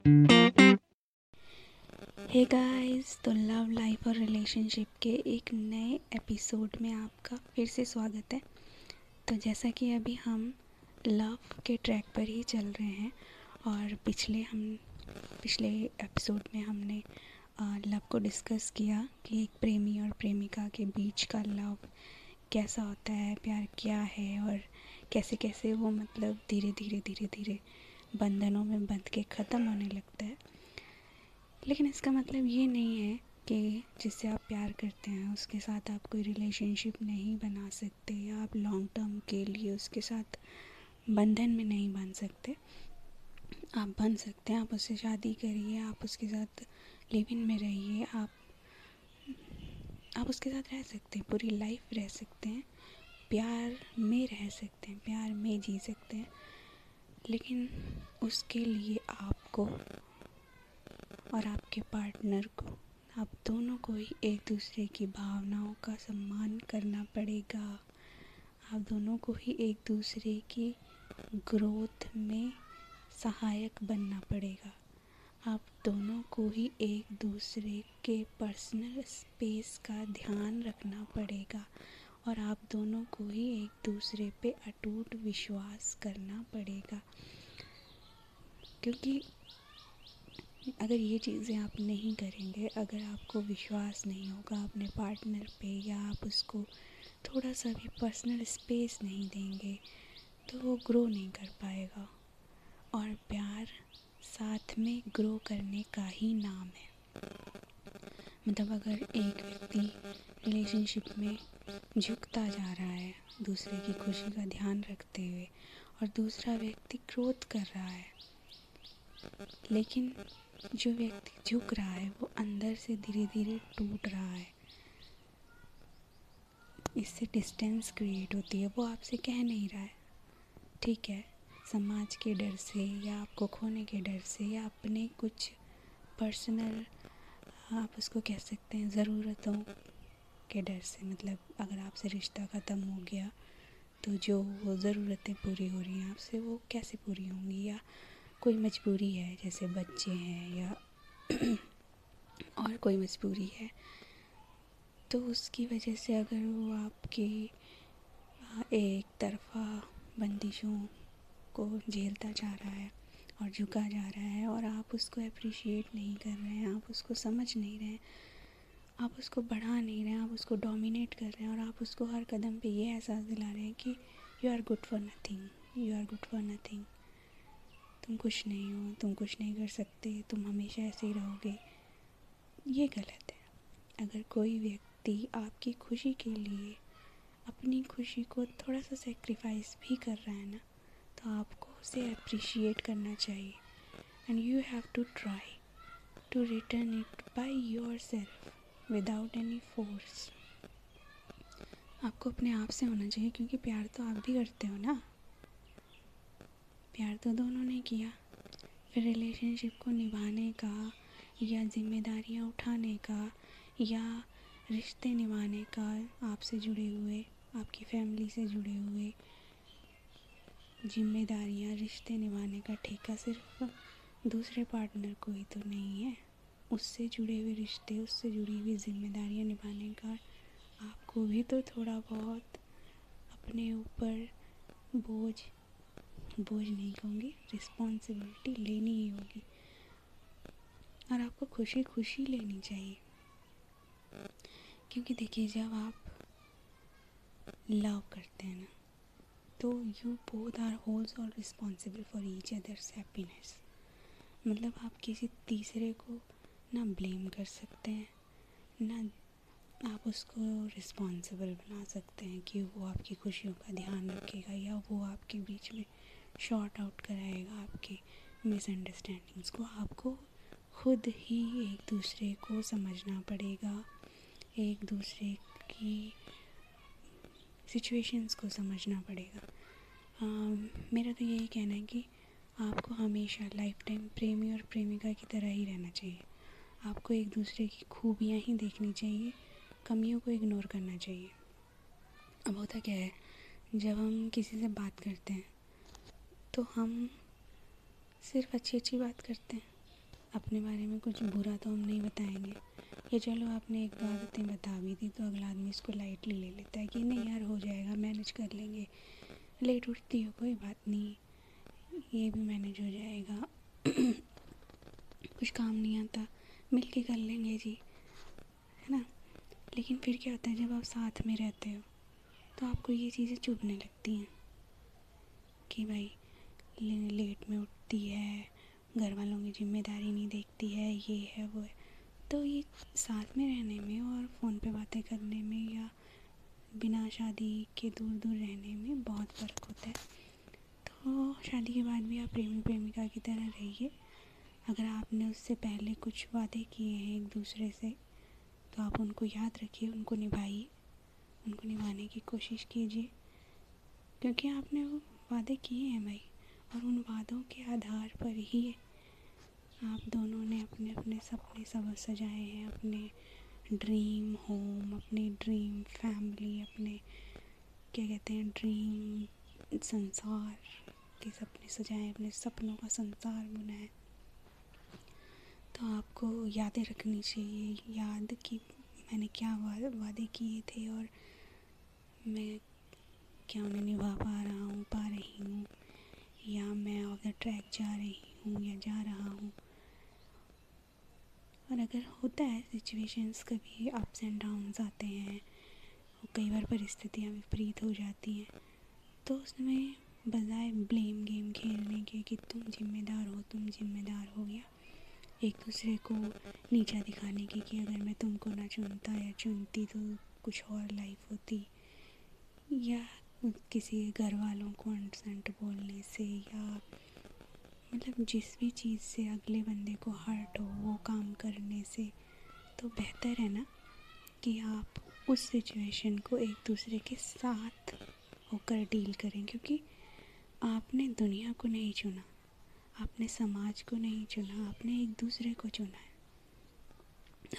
हे guys तो love life और relationship के एक नए एपिसोड में आपका फिर से स्वागत है। तो जैसा कि अभी हम लव के ट्रैक पर ही चल रहे हैं और पिछले हम, पिछले एपिसोड में हमने लव को डिस्कस किया कि एक प्रेमी और प्रेमिका के बीच का लव कैसा होता है, प्यार क्या है और कैसे कैसे वो मतलब धीरे धीरे धीरे धीरे बंधनों में बंध के ख़त्म होने लगता है। लेकिन इसका मतलब ये नहीं है कि जिससे आप प्यार करते हैं, उसके साथ आप कोई रिलेशनशिप नहीं बना सकते या आप लॉन्ग टर्म के लिए उसके साथ बंधन में नहीं बन सकते। आप बन सकते हैं, आप उससे शादी करिए, आप उसके साथ लिव इन में रहिए, आप आप उसके साथ रह सकते हैं, पूरी लाइफ रह सकते हैं, प्यार में रह सकते हैं, प्यार में जी सकते हैं। लेकिन उसके लिए आपको और आपके पार्टनर को, आप दोनों को ही एक दूसरे की भावनाओं का सम्मान करना पड़ेगा। आप दोनों को ही एक दूसरे की ग्रोथ में सहायक बनना पड़ेगा। आप दोनों को ही एक दूसरे के पर्सनल स्पेस का ध्यान रखना पड़ेगा। और आप दोनों को ही एक दूसरे पे अटूट विश्वास करना पड़ेगा। क्योंकि अगर ये चीज़ें आप नहीं करेंगे, अगर आपको विश्वास नहीं होगा अपने पार्टनर पे या आप उसको थोड़ा सा भी पर्सनल स्पेस नहीं देंगे तो वो ग्रो नहीं कर पाएगा। और प्यार साथ में ग्रो करने का ही नाम है। मतलब अगर एक व्यक्ति रिलेशनशिप में झुकता जा रहा है, दूसरे की खुशी का ध्यान रखते हुए और दूसरा व्यक्ति क्रोध कर रहा है, लेकिन जो व्यक्ति झुक रहा है, वो अंदर से धीरे धीरे टूट रहा है। इससे डिस्टेंस क्रिएट होती है, वो आपसे कह नहीं रहा है। ठीक है, समाज के डर से या आपको खोने के डर से या अपने कुछ पर्सनल आप उसको कह सकते हैं, ज़रूरतों के डर से मतलब अगर आपसे रिश्ता ख़त्म हो गया तो जो वो ज़रूरतें पूरी हो रही हैं आपसे, वो कैसे पूरी होंगी? या कोई मजबूरी है, जैसे बच्चे हैं या और कोई मजबूरी है तो उसकी वजह से अगर वो आपकी एक तरफा बंदिशों को झेलता जा रहा है और झुका जा रहा है और आप उसको अप्रिशिएट नहीं कर रहे हैं, आप उसको समझ नहीं रहे हैं, आप उसको बढ़ा नहीं रहे हैं, आप उसको डोमिनेट कर रहे हैं और आप उसको हर कदम पे ये एहसास दिला रहे हैं कि you are good for nothing you are good for nothing तुम कुछ नहीं हो, तुम कुछ नहीं कर सकते, तुम हमेशा ऐसे ही रहोगे। ये गलत है। अगर कोई व्यक्ति आपकी खुशी के लिए अपनी खुशी को थोड़ा सा सेक्रीफाइस भी कर रहा है ना तो आपको उसे अप्रिशिएट करना चाहिए। And you have to try to return it by yourself without any force आपको अपने आप से होना चाहिए क्योंकि प्यार तो आप भी करते हो ना। प्यार तो दोनों ने किया। फिर रिलेशनशिप को निभाने का या जिम्मेदारियाँ उठाने का या रिश्ते निभाने का आपसे जुड़े हुए, आपकी फैमिली से जुड़े हुए जिम्मेदारियाँ रिश्ते निभाने का ठेका सिर्फ़ दूसरे पार्टनर को ही तो नहीं है। उससे जुड़े हुए रिश्ते, उससे जुड़ी हुई जिम्मेदारियाँ निभाने का आपको भी तो थोड़ा बहुत अपने ऊपर बोझ बोझ नहीं कहूँगी रिस्पॉन्सिबिलिटी लेनी ही होगी। और आपको खुशी खुशी लेनी चाहिए। क्योंकि देखिए, जब आप लव करते हैं ना तो यू बोथ आर होल्स और responsible for each others happiness मतलब आप किसी तीसरे को ना ब्लेम कर सकते हैं, ना आप उसको रिस्पॉन्सिबल बना सकते हैं कि वो आपकी खुशियों का ध्यान रखेगा या वो आपके बीच में शॉर्ट आउट कराएगा आपकी मिसअंडरस्टैंडिंग्स को। आपको खुद ही एक दूसरे को समझना पड़ेगा, एक दूसरे की सिचुएशंस को समझना पड़ेगा। मेरा तो यही कहना है कि आपको हमेशा लाइफ टाइम प्रेमी और प्रेमिका की तरह ही रहना चाहिए। आपको एक दूसरे की खूबियाँ ही देखनी चाहिए, कमियों को इग्नोर करना चाहिए। अब होता क्या है, जब हम किसी से बात करते हैं तो हम सिर्फ़ अच्छी अच्छी बात करते हैं। अपने बारे में कुछ बुरा तो हम नहीं बताएँगे। ये चलो आपने एक बार बातें बता भी दी तो अगला आदमी इसको लाइटली ले लेता है कि नहीं यार हो जाएगा मैनेज कर लेंगे। लेट उठती हो, कोई बात नहीं। ये भी मैनेज हो जाएगा। कुछ काम नहीं आता मिल के कर लेंगे जी, है ना? लेकिन फिर क्या होता है, जब आप साथ में रहते हो तो आपको ये चीज़ें चुभने लगती हैं कि भाई लेट में उठती है घर वालों की ज़िम्मेदारी नहीं देखती है, ये है, वो है। तो ये साथ में रहने में और फ़ोन पे बातें करने में या बिना शादी के दूर दूर रहने में बहुत फ़र्क होता है। तो शादी के बाद भी आप प्रेमी प्रेमिका की तरह रहिए। अगर आपने उससे पहले कुछ वादे किए हैं एक दूसरे से तो आप उनको याद रखिए, उनको निभाइए, उनको निभाने की कोशिश कीजिए। क्योंकि आपने वो वादे किए हैं भाई। और उन वादों के आधार पर ही आप दोनों ने अपने अपने सपने सब सजाए हैं, अपने ड्रीम होम अपने ड्रीम फैमिली अपने, क्या कहते हैं ड्रीम संसार के सपने सजाए, अपने सपनों का संसार बनाए। तो आपको यादें रखनी चाहिए। याद कि मैंने क्या वादे किए थे और मैं क्या उन्हें निभा पा रहा हूँ, पा रही हूँ। ट्रैक जा रही हूँ या जा रहा हूँ। और अगर होता है सिचुएशंस कभी अप्स एंड डाउन्स आते हैं कई बार परिस्थितियाँ विपरीत हो जाती हैं तो उसमें बजाय ब्लेम गेम खेलने के कि तुम जिम्मेदार हो, तुम जिम्मेदार हो या एक दूसरे को नीचा दिखाने की कि अगर मैं तुमको ना चुनता या चुनती तो कुछ और लाइफ होती। या किसी घर वालों को अनसेंट बोलने से या मतलब जिस भी चीज़ से अगले बंदे को हर्ट हो, वो काम करने से तो बेहतर है ना कि आप उस सिचुएशन को एक दूसरे के साथ होकर डील करें, क्योंकि आपने दुनिया को नहीं चुना, आपने समाज को नहीं चुना, आपने एक दूसरे को चुना है।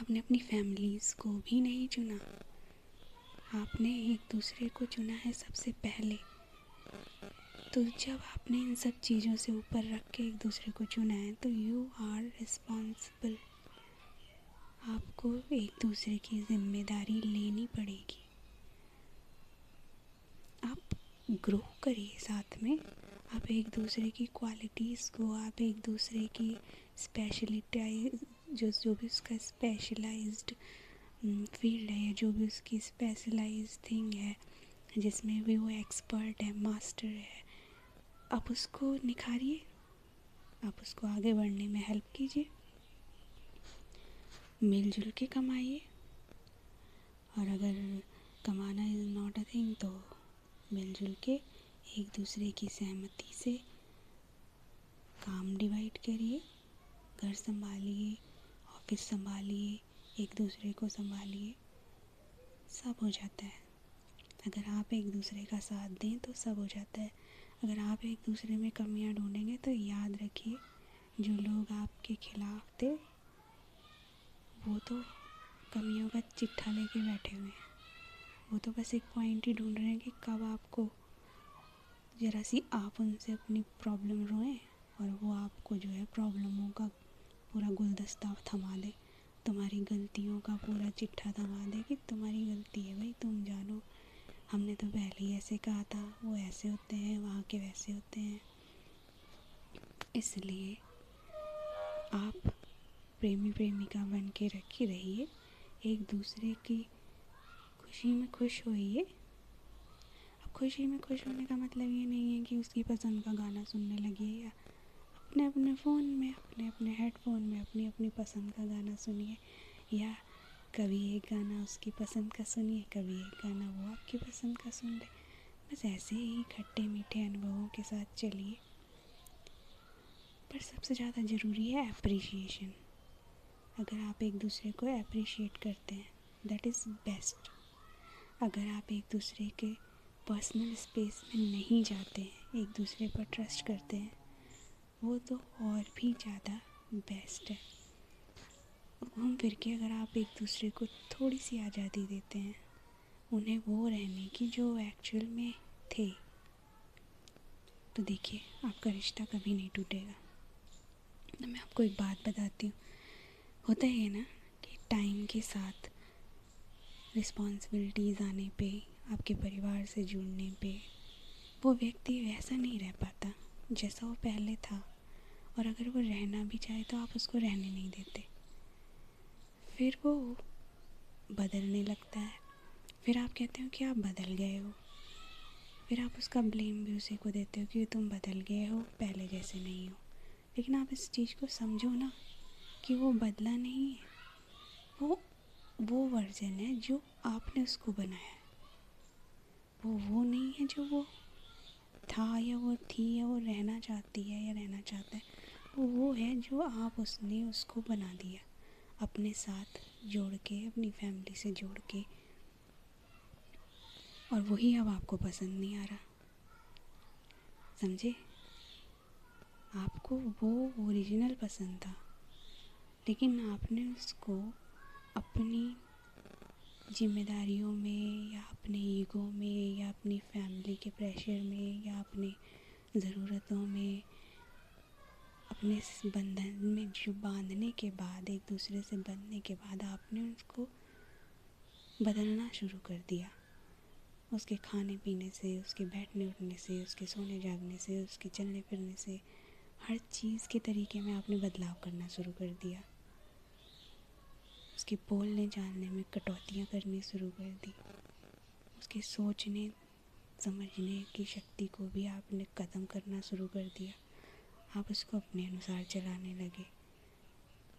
आपने अपनी फैमिलीज़ को भी नहीं चुना, आपने एक दूसरे को चुना है सबसे पहले। तो जब आपने इन सब चीज़ों से ऊपर रख के एक दूसरे को चुना है तो यू आर रिस्पॉन्सिबल आपको एक दूसरे की ज़िम्मेदारी लेनी पड़ेगी। आप ग्रो करिए साथ में। आप एक दूसरे की क्वालिटीज़ को, आप एक दूसरे की स्पेशलिटाइज जो जो भी उसका स्पेशलाइज्ड फ़ील्ड है या जो भी उसकी स्पेशलाइज थिंग है, जिसमें भी वो एक्सपर्ट है मास्टर है आप उसको निखारिए। आप उसको आगे बढ़ने में हेल्प कीजिए। मिलजुल के कमाइए। और अगर कमाना इज़ नॉट अ थिंग तो मिलजुल के एक दूसरे की सहमति से काम डिवाइड करिए। घर संभालिए ऑफ़िस संभालिए, एक दूसरे को संभालिए। सब हो जाता है। अगर आप एक दूसरे का साथ दें तो सब हो जाता है। अगर आप एक दूसरे में कमियाँ ढूंढेंगे तो याद रखिए, जो लोग आपके खिलाफ थे, वो तो कमियों का चिट्ठा लेके बैठे हुए हैं। वो तो बस एक पॉइंट ही ढूंढ रहे हैं कि कब आपको ज़रा सी आप उनसे अपनी प्रॉब्लम रोएँ और वो आपको जो है प्रॉब्लमों का पूरा गुलदस्ता थमा दे तुम्हारी गलतियों का पूरा चिट्ठा थमा दे कि तुम्हारी गलती है भाई, तुम जानो। हमने तो पहले ही ऐसे कहा था, वो ऐसे होते हैं, वहाँ के वैसे होते हैं। इसलिए आप प्रेमी प्रेमिका बन के रखी रहिए, एक दूसरे की खुशी में खुश होइए। अब खुशी में खुश होने का मतलब ये नहीं है कि उसकी पसंद का गाना सुनने लगिए या अपने अपने फ़ोन में अपने अपने हेडफोन में अपनी अपनी पसंद का गाना सुनिए, या कभी एक गाना उसकी पसंद का सुनिए, कभी एक गाना वो आपकी पसंद का सुन ले। बस ऐसे ही खट्टे मीठे अनुभवों के साथ चलिए। पर सबसे ज़्यादा ज़रूरी है अप्रिशिएशन अगर आप एक दूसरे को अप्रिशिएट करते हैं दैट इज़ बेस्ट अगर आप एक दूसरे के पर्सनल स्पेस में नहीं जाते हैं, एक दूसरे पर ट्रस्ट करते हैं, वो तो और भी ज़्यादा बेस्ट है। घूम फिर के अगर आप एक दूसरे को थोड़ी सी आज़ादी देते हैं, उन्हें वो रहने की जो एक्चुअल में थे। तो देखिए, आपका रिश्ता कभी नहीं टूटेगा। तो मैं आपको एक बात बताती हूँ। होता है ना कि टाइम के साथ रिस्पॉन्सिबिलिटीज़ आने पे, आपके परिवार से जुड़ने पे, वो व्यक्ति वैसा नहीं रह पाता जैसा वो पहले था। और अगर वो रहना भी चाहे तो आप उसको रहने नहीं देते। फिर वो बदलने लगता है। फिर आप कहते हो कि आप बदल गए हो। फिर आप उसका ब्लेम भी उसी को देते हो कि तुम बदल गए हो, पहले जैसे नहीं हो। लेकिन आप इस चीज़ को समझो ना कि वो बदला नहीं है। वो वो वर्जन है जो आपने उसको बनाया है। वो वो नहीं है जो वो था या वो थी या वो रहना चाहती है या रहना चाहता है। वो वो है जो आप उसने उसको बना दिया। अपने साथ जोड़ के, अपनी फैमिली से जोड़ के। और वही अब आपको पसंद नहीं आ रहा। समझे? आपको वो ओरिजिनल पसंद था। लेकिन आपने उसको अपनी जिम्मेदारियों में या अपने ईगो में या अपनी फैमिली के प्रेशर में या अपने ज़रूरतों में अपने बंधन में जो बांधने के बाद, एक दूसरे से बंधने के बाद आपने उसको बदलना शुरू कर दिया। उसके खाने पीने से, उसके बैठने उठने से, उसके सोने जागने से, उसके चलने फिरने से, हर चीज़ के तरीके में आपने बदलाव करना शुरू कर दिया। उसके बोलने जानने में कटौतियाँ करनी शुरू कर दी। उसके सोचने, समझने की शक्ति को भी आपने ख़त्म करना शुरू कर दिया। आप उसको अपने अनुसार चलाने लगे।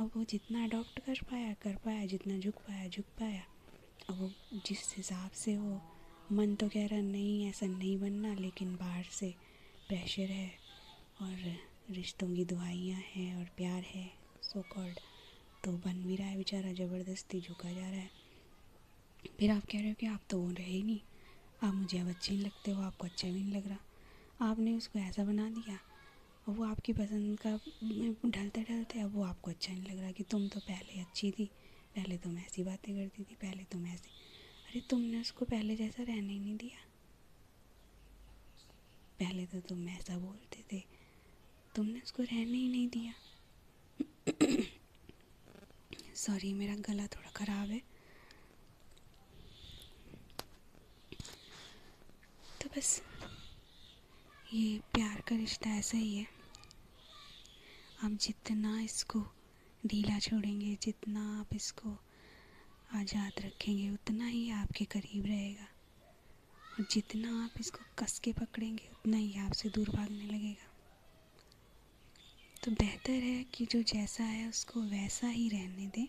अब वो जितना अडॉप्ट कर पाया कर पाया, जितना झुक पाया झुक पाया। अब वो जिस हिसाब से वो, मन तो कह रहा, नहीं, ऐसा नहीं बनना, लेकिन बाहर से प्रेशर है और रिश्तों की दुआइयाँ हैं और प्यार है सो कॉल्ड तो बन भी रहा है बेचारा, ज़बरदस्ती झुका जा रहा है। फिर आप कह रहे हो कि आप तो वो रहे ही नहीं। आप मुझे अब अच्छे नहीं लगते हो आपको अच्छा भी नहीं लग रहा। आपने उसको ऐसा बना दिया। और वो आपकी पसंद का ढलते ढलते, अब वो आपको अच्छा नहीं लग रहा कि तुम तो पहले अच्छी थी, पहले तुम ऐसी बातें करती थी, पहले तुम ऐसी। अरे तुमने उसको पहले जैसा रहने ही नहीं दिया। पहले तो तुम ऐसा बोलते थे, तुमने उसको रहने ही नहीं दिया। सॉरी मेरा गला थोड़ा ख़राब है। तो बस, ये प्यार का रिश्ता ऐसा ही है। आप जितना इसको ढीला छोड़ेंगे, जितना आप इसको आज़ाद रखेंगे, उतना ही आपके करीब रहेगा। और जितना आप इसको कस के पकड़ेंगे, उतना ही आपसे दूर भागने लगेगा। तो बेहतर है कि जो जैसा है, उसको वैसा ही रहने दें।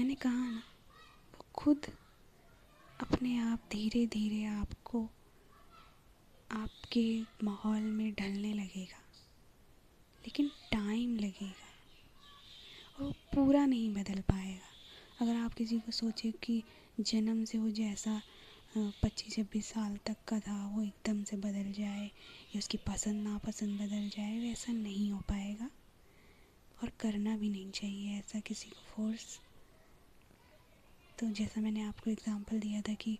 मैंने कहा ना, वो खुद अपने आप धीरे धीरे आपको, आपके माहौल में ढलने लगेगा। लेकिन टाइम लगेगा। और वो पूरा नहीं बदल पाएगा। अगर आप किसी को सोचे कि जन्म से वो जैसा पच्चीस छब्बीस साल तक का था, वो एकदम से बदल जाए या उसकी पसंद, नापसंद बदल जाए, वैसा नहीं हो पाएगा। और करना भी नहीं चाहिए ऐसा किसी को फोर्स तो जैसा मैंने आपको एग्ज़ाम्पल दिया था कि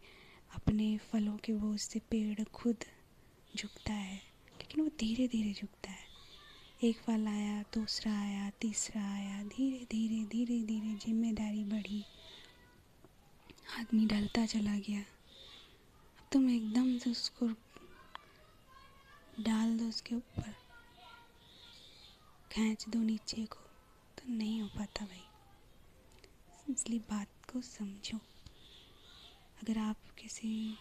अपने फलों के बोझ से पेड़ खुद झुकता है, लेकिन वो धीरे धीरे झुकता है। एक फल आया, दूसरा आया, तीसरा आया, धीरे धीरे धीरे धीरे ज़िम्मेदारी बढ़ी। आदमी ढलता चला गया। तुम एकदम से उसको डाल दो उसके ऊपर। खींच दो नीचे को। तो नहीं हो पाता भाई। इसलिए बात को समझो। अगर आप किसी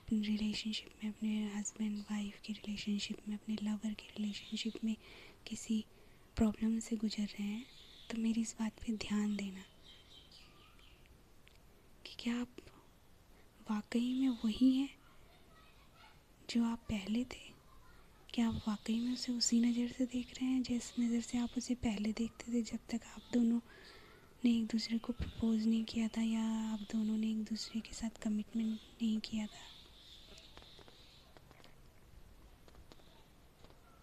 अपने रिलेशनशिप में, अपने हस्बैंड वाइफ की रिलेशनशिप में, अपने लवर की रिलेशनशिप में किसी प्रॉब्लम से गुजर रहे हैं तो मेरी इस बात पे ध्यान देना कि क्या आप वाकई में वही हैं जो आप पहले थे? क्या आप वाकई में उसे उसी नज़र से देख रहे हैं, जिस नज़र से आप उसे पहले देखते थे, जब तक आप दोनों ने एक दूसरे को प्रपोज नहीं किया था या आप दोनों ने एक दूसरे के साथ कमिटमेंट नहीं किया था?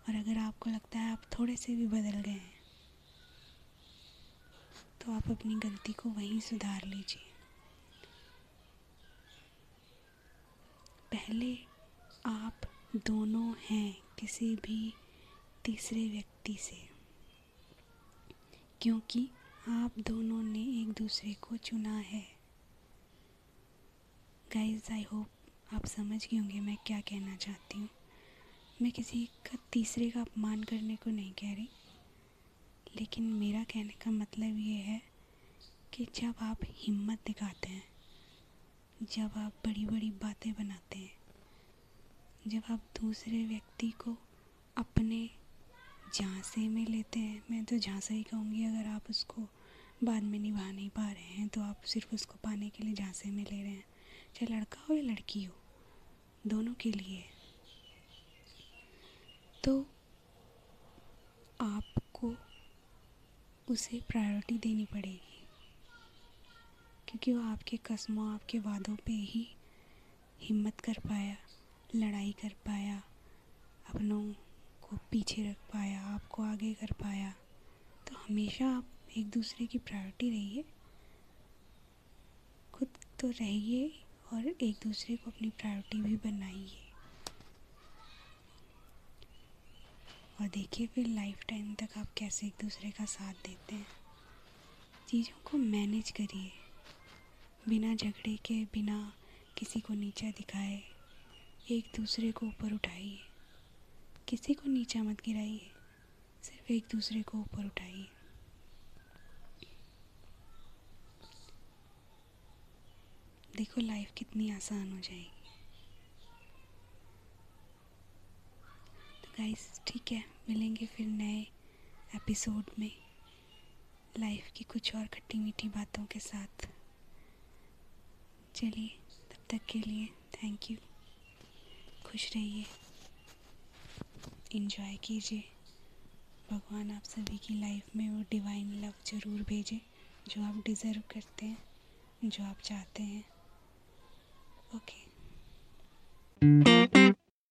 और अगर आपको लगता है आप थोड़े से भी बदल गए हैं तो आप अपनी गलती को वहीं सुधार लीजिए। पहले आप दोनों हैं किसी भी तीसरे व्यक्ति से, क्योंकि आप दोनों ने एक दूसरे को चुना है। गाइज़ आई होप आप समझ गए होंगे मैं क्या कहना चाहती हूँ। मैं किसी का तीसरे का अपमान करने को नहीं कह रही। लेकिन मेरा कहने का मतलब ये है कि जब आप हिम्मत दिखाते हैं, जब आप बड़ी बड़ी बातें बनाते हैं, जब आप दूसरे व्यक्ति को अपने झांसे में लेते हैं, मैं तो झांसा ही कहूँगी, अगर आप उसको बाद में निभा नहीं पा रहे हैं तो आप सिर्फ़ उसको पाने के लिए झांसे में ले रहे हैं, चाहे लड़का हो या लड़की हो, दोनों के लिए। तो आपको उसे प्रायोरिटी देनी पड़ेगी। क्योंकि वो आपके कस्मों, आपके वादों पे ही हिम्मत कर पाया, लड़ाई कर पाया, अपनों को पीछे रख पाया, आपको आगे कर पाया। तो हमेशा आप एक दूसरे की प्रायोरिटी रहिए। खुद तो रहिए और एक दूसरे को अपनी प्रायोरिटी भी बनाइए। और देखिए फिर लाइफ टाइम तक आप कैसे एक दूसरे का साथ देते हैं। चीज़ों को मैनेज करिए। बिना झगड़े के, बिना किसी को नीचा दिखाए, एक दूसरे को ऊपर उठाइए। किसी को नीचा मत गिराइए, सिर्फ़ एक दूसरे को ऊपर उठाइए। देखो लाइफ कितनी आसान हो जाएगी। गाइस ठीक है, मिलेंगे फिर नए एपिसोड में लाइफ की कुछ और खट्टी मीठी बातों के साथ। चलिए, तब तक के लिए थैंक यू खुश रहिए। इन्जॉय कीजिए। भगवान आप सभी की लाइफ में वो डिवाइन लव ज़रूर भेजे, जो आप डिज़र्व करते हैं, जो आप चाहते हैं। Okay okay.